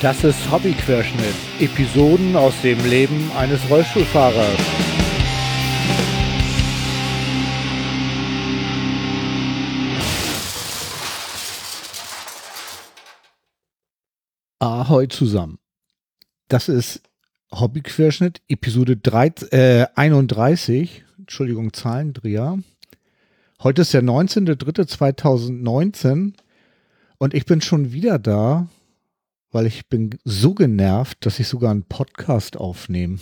Das ist Hobbyquerschnitt. Episoden aus dem Leben eines Rollstuhlfahrers. Ahoi zusammen. Das ist Hobbyquerschnitt, Episode 3, äh, 31. Entschuldigung, Zahlendreher. Heute ist der 19.03.2019 und ich bin schon wieder da, weil ich bin so genervt, dass ich sogar einen Podcast aufnehme.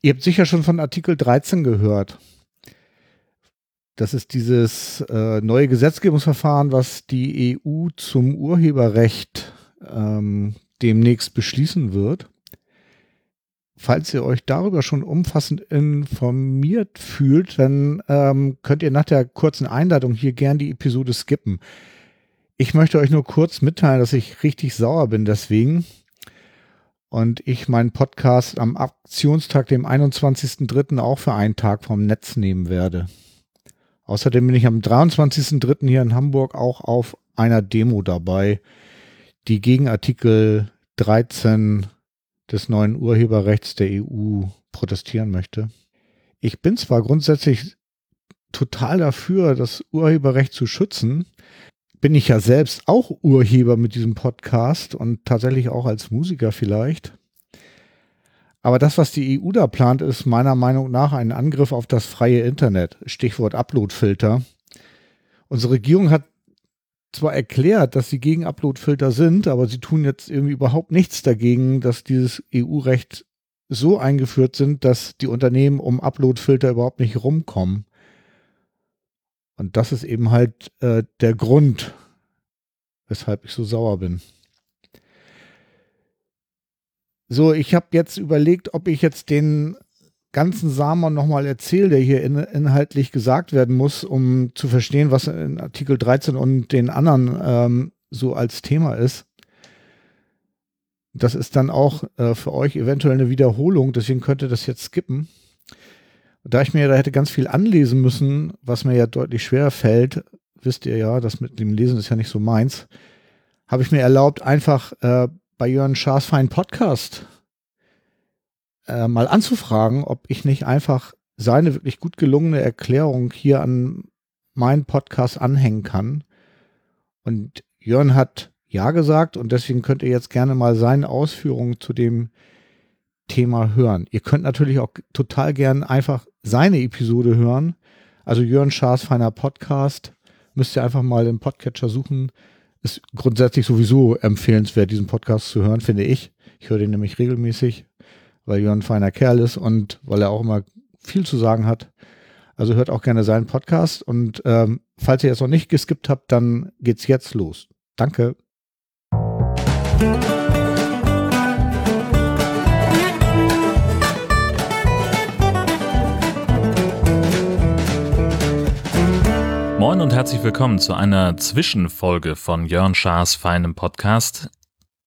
Ihr habt sicher schon von Artikel 13 gehört. Das ist dieses äh, neue Gesetzgebungsverfahren, was die EU zum Urheberrecht ähm, demnächst beschließen wird. Falls ihr euch darüber schon umfassend informiert fühlt, dann ähm, könnt ihr nach der kurzen Einleitung hier gern die Episode skippen. Ich möchte euch nur kurz mitteilen, dass ich richtig sauer bin deswegen und ich meinen Podcast am Aktionstag, dem 21.03. auch für einen Tag vom Netz nehmen werde. Außerdem bin ich am 23.03. hier in Hamburg auch auf einer Demo dabei, die gegen Artikel 13 des neuen Urheberrechts der EU protestieren möchte. Ich bin zwar grundsätzlich total dafür, das Urheberrecht zu schützen, bin ich ja selbst auch Urheber mit diesem Podcast und tatsächlich auch als Musiker vielleicht. Aber das, was die EU da plant, ist meiner Meinung nach ein Angriff auf das freie Internet. Stichwort Uploadfilter. Unsere Regierung hat zwar erklärt, dass sie gegen Uploadfilter sind, aber sie tun jetzt irgendwie überhaupt nichts dagegen, dass dieses EU-Recht so eingeführt sind, dass die Unternehmen um Uploadfilter überhaupt nicht rumkommen. Und das ist eben halt äh, der Grund, weshalb ich so sauer bin. So, ich habe jetzt überlegt, ob ich jetzt den ganzen Samen nochmal erzähle, der hier in, inhaltlich gesagt werden muss, um zu verstehen, was in Artikel 13 und den anderen ähm, so als Thema ist. Das ist dann auch äh, für euch eventuell eine Wiederholung, deswegen könnt ihr das jetzt skippen. Da ich mir da hätte ganz viel anlesen müssen, was mir ja deutlich schwerer fällt, wisst ihr ja, das mit dem Lesen ist ja nicht so meins, habe ich mir erlaubt, einfach äh, bei Jörn Schaas feinen Podcast äh, mal anzufragen, ob ich nicht einfach seine wirklich gut gelungene Erklärung hier an meinen Podcast anhängen kann. Und Jörn hat ja gesagt und deswegen könnt ihr jetzt gerne mal seine Ausführungen zu dem Thema hören. Ihr könnt natürlich auch total gern einfach seine Episode hören. Also Jörn Schaas feiner Podcast. Müsst ihr einfach mal im Podcatcher suchen. Ist grundsätzlich sowieso empfehlenswert, diesen Podcast zu hören, finde ich. Ich höre den nämlich regelmäßig weil Jörn ein feiner Kerl ist und weil er auch immer viel zu sagen hat. Also hört auch gerne seinen Podcast und ähm, falls ihr jetzt noch nicht geskippt habt, dann geht's jetzt los. Danke. Moin und herzlich willkommen zu einer Zwischenfolge von Jörn Schaas feinem Podcast.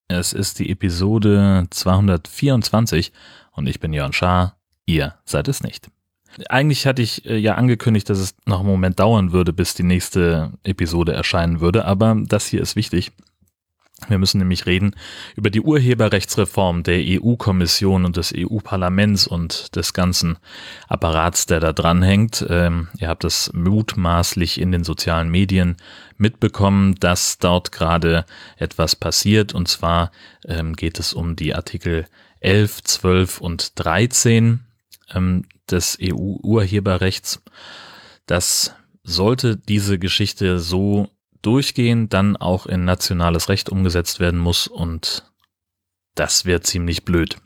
Es ist die Episode 224 und ich bin Jörn Schaar. Ihr seid es nicht. Eigentlich hatte ich äh, ja angekündigt, dass es noch einen Moment dauern würde, bis die nächste Episode erscheinen würde, aber das hier ist wichtig. Wir müssen nämlich reden über die Urheberrechtsreform der EU-Kommission und des EU-Parlaments und des ganzen Apparats, der da dranhängt. Ähm, ihr habt es mutmaßlich in den sozialen Medien mitbekommen, dass dort gerade etwas passiert. Und zwar ähm, geht es um die Artikel 11, 12 und 13 ähm, des EU-Urheberrechts. Das sollte diese Geschichte so durchgehen, dann auch in nationales Recht umgesetzt werden muss und das wäre ziemlich blöd.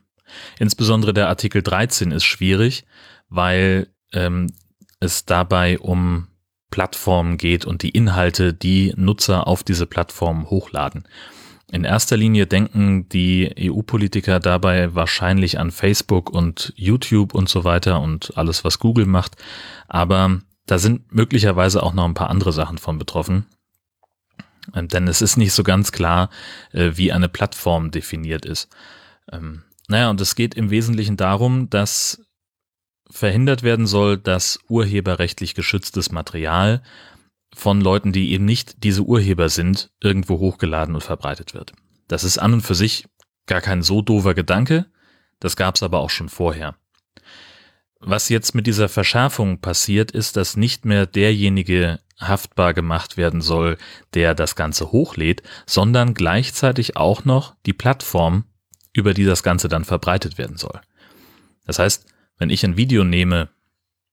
Insbesondere der Artikel 13 ist schwierig, weil ähm, es dabei um Plattformen geht und die Inhalte, die Nutzer auf diese Plattformen hochladen. In erster Linie denken die EU-Politiker dabei wahrscheinlich an Facebook und YouTube und so weiter und alles, was Google macht. Aber da sind möglicherweise auch noch ein paar andere Sachen von betroffen. Ähm, denn es ist nicht so ganz klar, äh, wie eine Plattform definiert ist. Ähm, naja, und es geht im Wesentlichen darum, dass verhindert werden soll, dass urheberrechtlich geschütztes Material von Leuten, die eben nicht diese Urheber sind, irgendwo hochgeladen und verbreitet wird. Das ist an und für sich gar kein so doofer Gedanke, das gab's aber auch schon vorher. Was jetzt mit dieser Verschärfung passiert, ist, dass nicht mehr derjenige haftbar gemacht werden soll, der das Ganze hochlädt, sondern gleichzeitig auch noch die Plattform, über die das Ganze dann verbreitet werden soll. Das heißt, wenn ich ein Video nehme,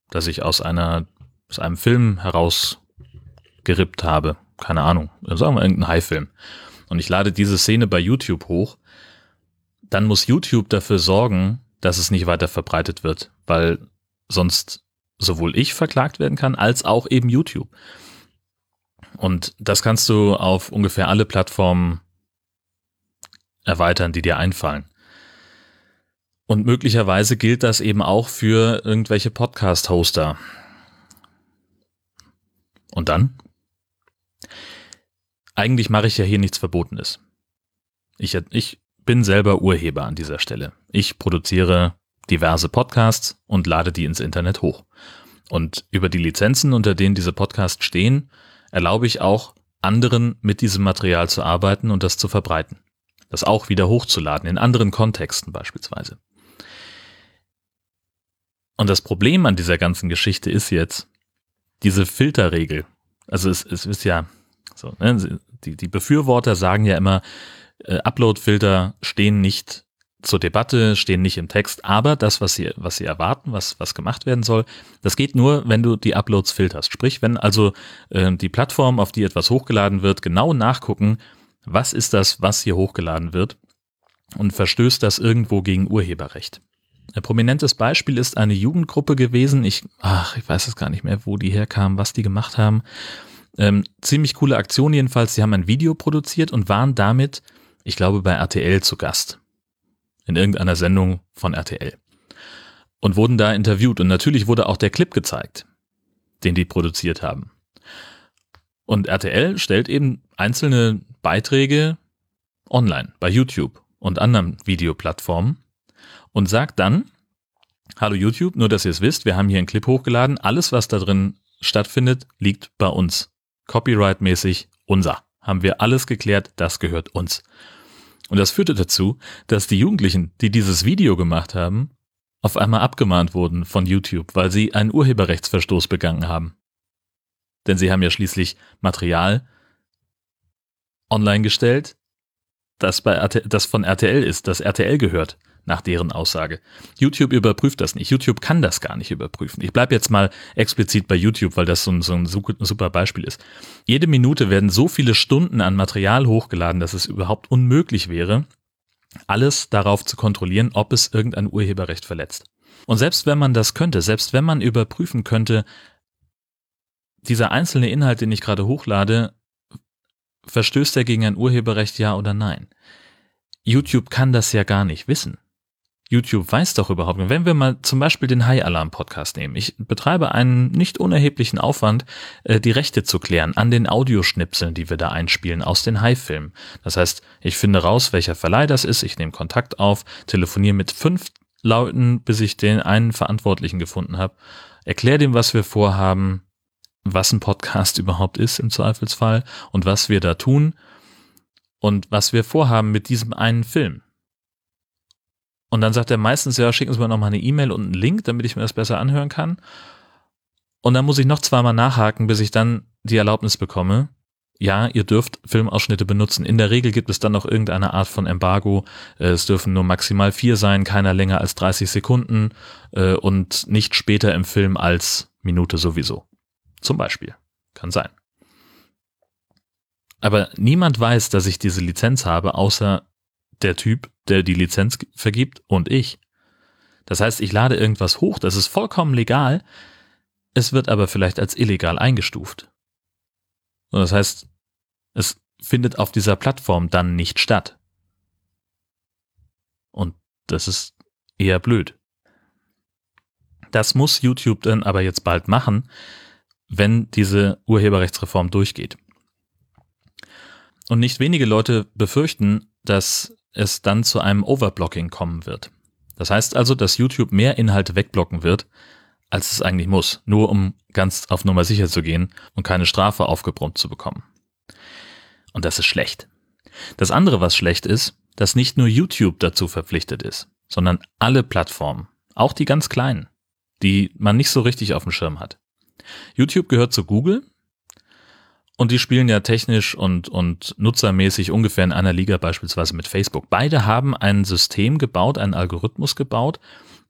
das ich aus einer, aus einem Film herausgerippt habe, keine Ahnung, sagen wir irgendeinen High-Film, und ich lade diese Szene bei YouTube hoch, dann muss YouTube dafür sorgen, dass es nicht weiter verbreitet wird, weil sonst sowohl ich verklagt werden kann, als auch eben YouTube. Und das kannst du auf ungefähr alle Plattformen erweitern, die dir einfallen. Und möglicherweise gilt das eben auch für irgendwelche Podcast-Hoster. Und dann? Eigentlich mache ich ja hier nichts Verbotenes. Ich, ich bin selber Urheber an dieser Stelle. Ich produziere diverse Podcasts und lade die ins Internet hoch. Und über die Lizenzen, unter denen diese Podcasts stehen, erlaube ich auch anderen mit diesem Material zu arbeiten und das zu verbreiten. Das auch wieder hochzuladen, in anderen Kontexten beispielsweise. Und das Problem an dieser ganzen Geschichte ist jetzt diese Filterregel. Also es, es ist ja so, ne? die, die Befürworter sagen ja immer, äh, Upload-Filter stehen nicht zur Debatte, stehen nicht im Text, aber das, was sie, was sie erwarten, was, was gemacht werden soll, das geht nur, wenn du die Uploads filterst. Sprich, wenn also äh, die Plattform, auf die etwas hochgeladen wird, genau nachgucken, was ist das, was hier hochgeladen wird und verstößt das irgendwo gegen Urheberrecht. Ein prominentes Beispiel ist eine Jugendgruppe gewesen. Ich, ach, ich weiß es gar nicht mehr, wo die herkamen, was die gemacht haben. Ähm, ziemlich coole Aktion jedenfalls. Sie haben ein Video produziert und waren damit, ich glaube, bei RTL zu Gast. In irgendeiner Sendung von RTL. Und wurden da interviewt. Und natürlich wurde auch der Clip gezeigt, den die produziert haben. Und RTL stellt eben einzelne Beiträge online bei YouTube und anderen Videoplattformen und sagt dann, hallo YouTube, nur dass ihr es wisst, wir haben hier einen Clip hochgeladen, alles was da drin stattfindet, liegt bei uns. Copyright-mäßig unser. Haben wir alles geklärt, das gehört uns. Und das führte dazu, dass die Jugendlichen, die dieses Video gemacht haben, auf einmal abgemahnt wurden von YouTube, weil sie einen Urheberrechtsverstoß begangen haben. Denn sie haben ja schließlich Material online gestellt, das, bei RTL, das von RTL ist, das RTL gehört nach deren Aussage. YouTube überprüft das nicht. YouTube kann das gar nicht überprüfen. Ich bleibe jetzt mal explizit bei YouTube, weil das so ein, so ein super Beispiel ist. Jede Minute werden so viele Stunden an Material hochgeladen, dass es überhaupt unmöglich wäre, alles darauf zu kontrollieren, ob es irgendein Urheberrecht verletzt. Und selbst wenn man das könnte, selbst wenn man überprüfen könnte, dieser einzelne Inhalt, den ich gerade hochlade, verstößt er gegen ein Urheberrecht, ja oder nein? YouTube kann das ja gar nicht wissen. YouTube weiß doch überhaupt nicht. Wenn wir mal zum Beispiel den High Alarm Podcast nehmen. Ich betreibe einen nicht unerheblichen Aufwand, äh, die Rechte zu klären an den Audioschnipseln, die wir da einspielen aus den High-Filmen. Das heißt, ich finde raus, welcher Verleih das ist, ich nehme Kontakt auf, telefoniere mit fünf Leuten, bis ich den einen Verantwortlichen gefunden habe, erkläre dem, was wir vorhaben, was ein Podcast überhaupt ist im Zweifelsfall und was wir da tun und was wir vorhaben mit diesem einen Film. Und dann sagt er meistens, ja, schicken Sie mir nochmal eine E-Mail und einen Link, damit ich mir das besser anhören kann. Und dann muss ich noch zweimal nachhaken, bis ich dann die Erlaubnis bekomme. Ja, ihr dürft Filmausschnitte benutzen. In der Regel gibt es dann noch irgendeine Art von Embargo. Es dürfen nur maximal vier sein, keiner länger als 30 Sekunden äh, und nicht später im Film als Minute sowieso. Zum Beispiel. Kann sein. Aber niemand weiß, dass ich diese Lizenz habe, außer der Typ, der die Lizenz vergibt und ich. Das heißt, ich lade irgendwas hoch, das ist vollkommen legal, es wird aber vielleicht als illegal eingestuft. Und das heißt, es findet auf dieser Plattform dann nicht statt. Und das ist eher blöd. Das muss YouTube dann aber jetzt bald machen, wenn diese Urheberrechtsreform durchgeht. Und nicht wenige Leute befürchten, dass es dann zu einem Overblocking kommen wird. Das heißt also, dass YouTube mehr Inhalte wegblocken wird, als es eigentlich muss, nur um ganz auf Nummer sicher zu gehen und keine Strafe aufgebrummt zu bekommen. Und das ist schlecht. Das andere, was schlecht ist, dass nicht nur YouTube dazu verpflichtet ist, sondern alle Plattformen, auch die ganz kleinen, die man nicht so richtig auf dem Schirm hat. YouTube gehört zu Google und die spielen ja technisch und, und nutzermäßig ungefähr in einer Liga beispielsweise mit Facebook. Beide haben ein System gebaut, einen Algorithmus gebaut,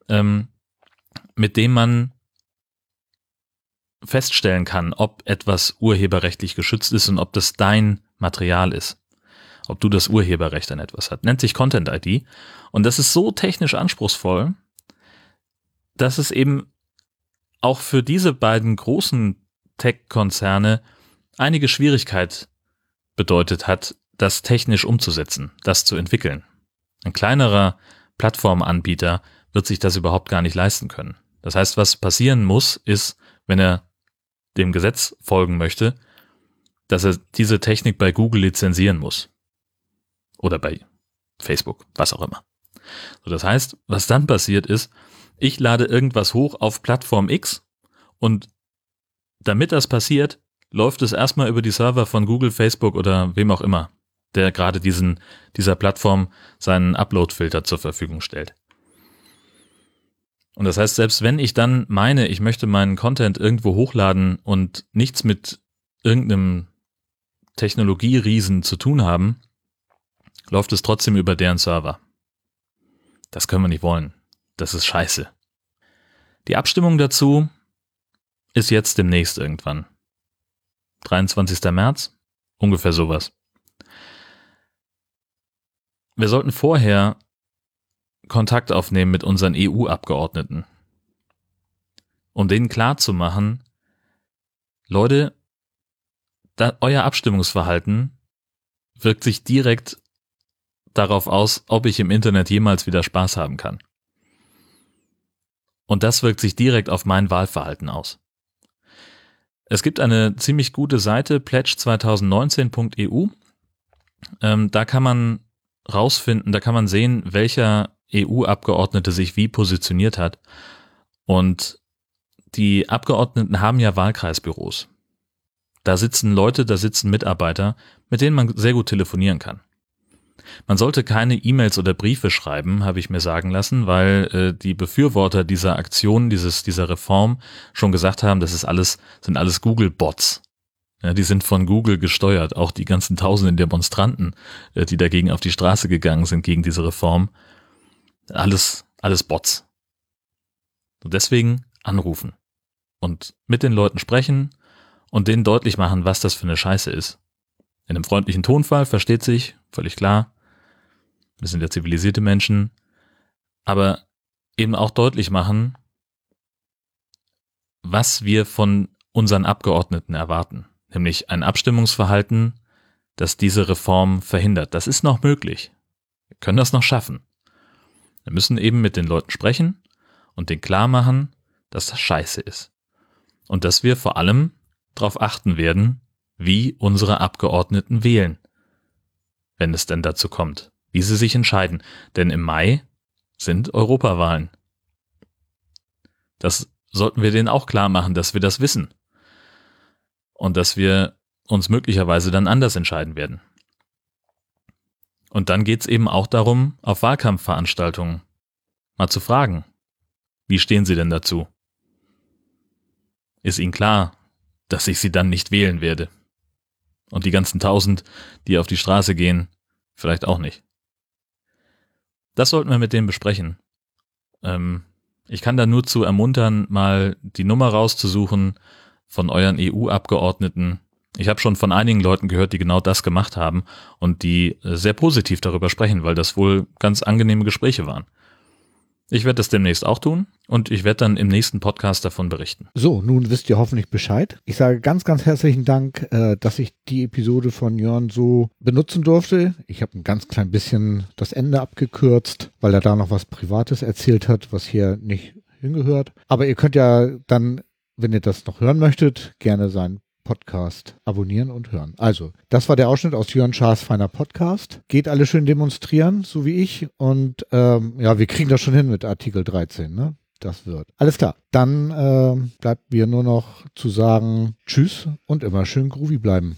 ähm, mit dem man feststellen kann, ob etwas urheberrechtlich geschützt ist und ob das dein Material ist. Ob du das Urheberrecht an etwas hast. Nennt sich Content ID. Und das ist so technisch anspruchsvoll, dass es eben auch für diese beiden großen Tech-Konzerne einige Schwierigkeit bedeutet hat, das technisch umzusetzen, das zu entwickeln. Ein kleinerer Plattformanbieter wird sich das überhaupt gar nicht leisten können. Das heißt, was passieren muss, ist, wenn er dem Gesetz folgen möchte, dass er diese Technik bei Google lizenzieren muss. Oder bei Facebook, was auch immer. So, das heißt, was dann passiert ist, ich lade irgendwas hoch auf Plattform X und damit das passiert, läuft es erstmal über die Server von Google, Facebook oder wem auch immer, der gerade diesen, dieser Plattform seinen Upload-Filter zur Verfügung stellt. Und das heißt, selbst wenn ich dann meine, ich möchte meinen Content irgendwo hochladen und nichts mit irgendeinem Technologieriesen zu tun haben, läuft es trotzdem über deren Server. Das können wir nicht wollen. Das ist scheiße. Die Abstimmung dazu ist jetzt demnächst irgendwann. 23. März? Ungefähr sowas. Wir sollten vorher Kontakt aufnehmen mit unseren EU-Abgeordneten, um denen klarzumachen, Leute, euer Abstimmungsverhalten wirkt sich direkt darauf aus, ob ich im Internet jemals wieder Spaß haben kann. Und das wirkt sich direkt auf mein Wahlverhalten aus. Es gibt eine ziemlich gute Seite, pledge2019.eu. Ähm, da kann man rausfinden, da kann man sehen, welcher EU-Abgeordnete sich wie positioniert hat. Und die Abgeordneten haben ja Wahlkreisbüros. Da sitzen Leute, da sitzen Mitarbeiter, mit denen man sehr gut telefonieren kann. Man sollte keine E-Mails oder Briefe schreiben, habe ich mir sagen lassen, weil äh, die Befürworter dieser Aktion, dieses, dieser Reform schon gesagt haben, das ist alles, sind alles Google-Bots. Ja, die sind von Google gesteuert. Auch die ganzen tausenden Demonstranten, äh, die dagegen auf die Straße gegangen sind gegen diese Reform. Alles, alles Bots. Und deswegen anrufen und mit den Leuten sprechen und denen deutlich machen, was das für eine Scheiße ist. In einem freundlichen Tonfall, versteht sich, völlig klar. Wir sind ja zivilisierte Menschen. Aber eben auch deutlich machen, was wir von unseren Abgeordneten erwarten. Nämlich ein Abstimmungsverhalten, das diese Reform verhindert. Das ist noch möglich. Wir können das noch schaffen. Wir müssen eben mit den Leuten sprechen und denen klar machen, dass das scheiße ist. Und dass wir vor allem darauf achten werden, wie unsere Abgeordneten wählen, wenn es denn dazu kommt, wie sie sich entscheiden. Denn im Mai sind Europawahlen. Das sollten wir denen auch klar machen, dass wir das wissen. Und dass wir uns möglicherweise dann anders entscheiden werden. Und dann geht's eben auch darum, auf Wahlkampfveranstaltungen mal zu fragen, wie stehen Sie denn dazu? Ist Ihnen klar, dass ich Sie dann nicht wählen werde? Und die ganzen tausend, die auf die Straße gehen, vielleicht auch nicht. Das sollten wir mit denen besprechen. Ähm, ich kann da nur zu ermuntern, mal die Nummer rauszusuchen von euren EU-Abgeordneten, ich habe schon von einigen Leuten gehört, die genau das gemacht haben und die äh, sehr positiv darüber sprechen, weil das wohl ganz angenehme Gespräche waren. Ich werde das demnächst auch tun und ich werde dann im nächsten Podcast davon berichten. So, nun wisst ihr hoffentlich Bescheid. Ich sage ganz, ganz herzlichen Dank, äh, dass ich die Episode von Jörn so benutzen durfte. Ich habe ein ganz klein bisschen das Ende abgekürzt, weil er da noch was Privates erzählt hat, was hier nicht hingehört. Aber ihr könnt ja dann, wenn ihr das noch hören möchtet, gerne sein Podcast abonnieren und hören. Also, das war der Ausschnitt aus Jörn Schaas feiner Podcast. Geht alle schön demonstrieren, so wie ich. Und ähm, ja, wir kriegen das schon hin mit Artikel 13, ne? Das wird. Alles klar. Dann äh, bleibt mir nur noch zu sagen Tschüss und immer schön groovy bleiben.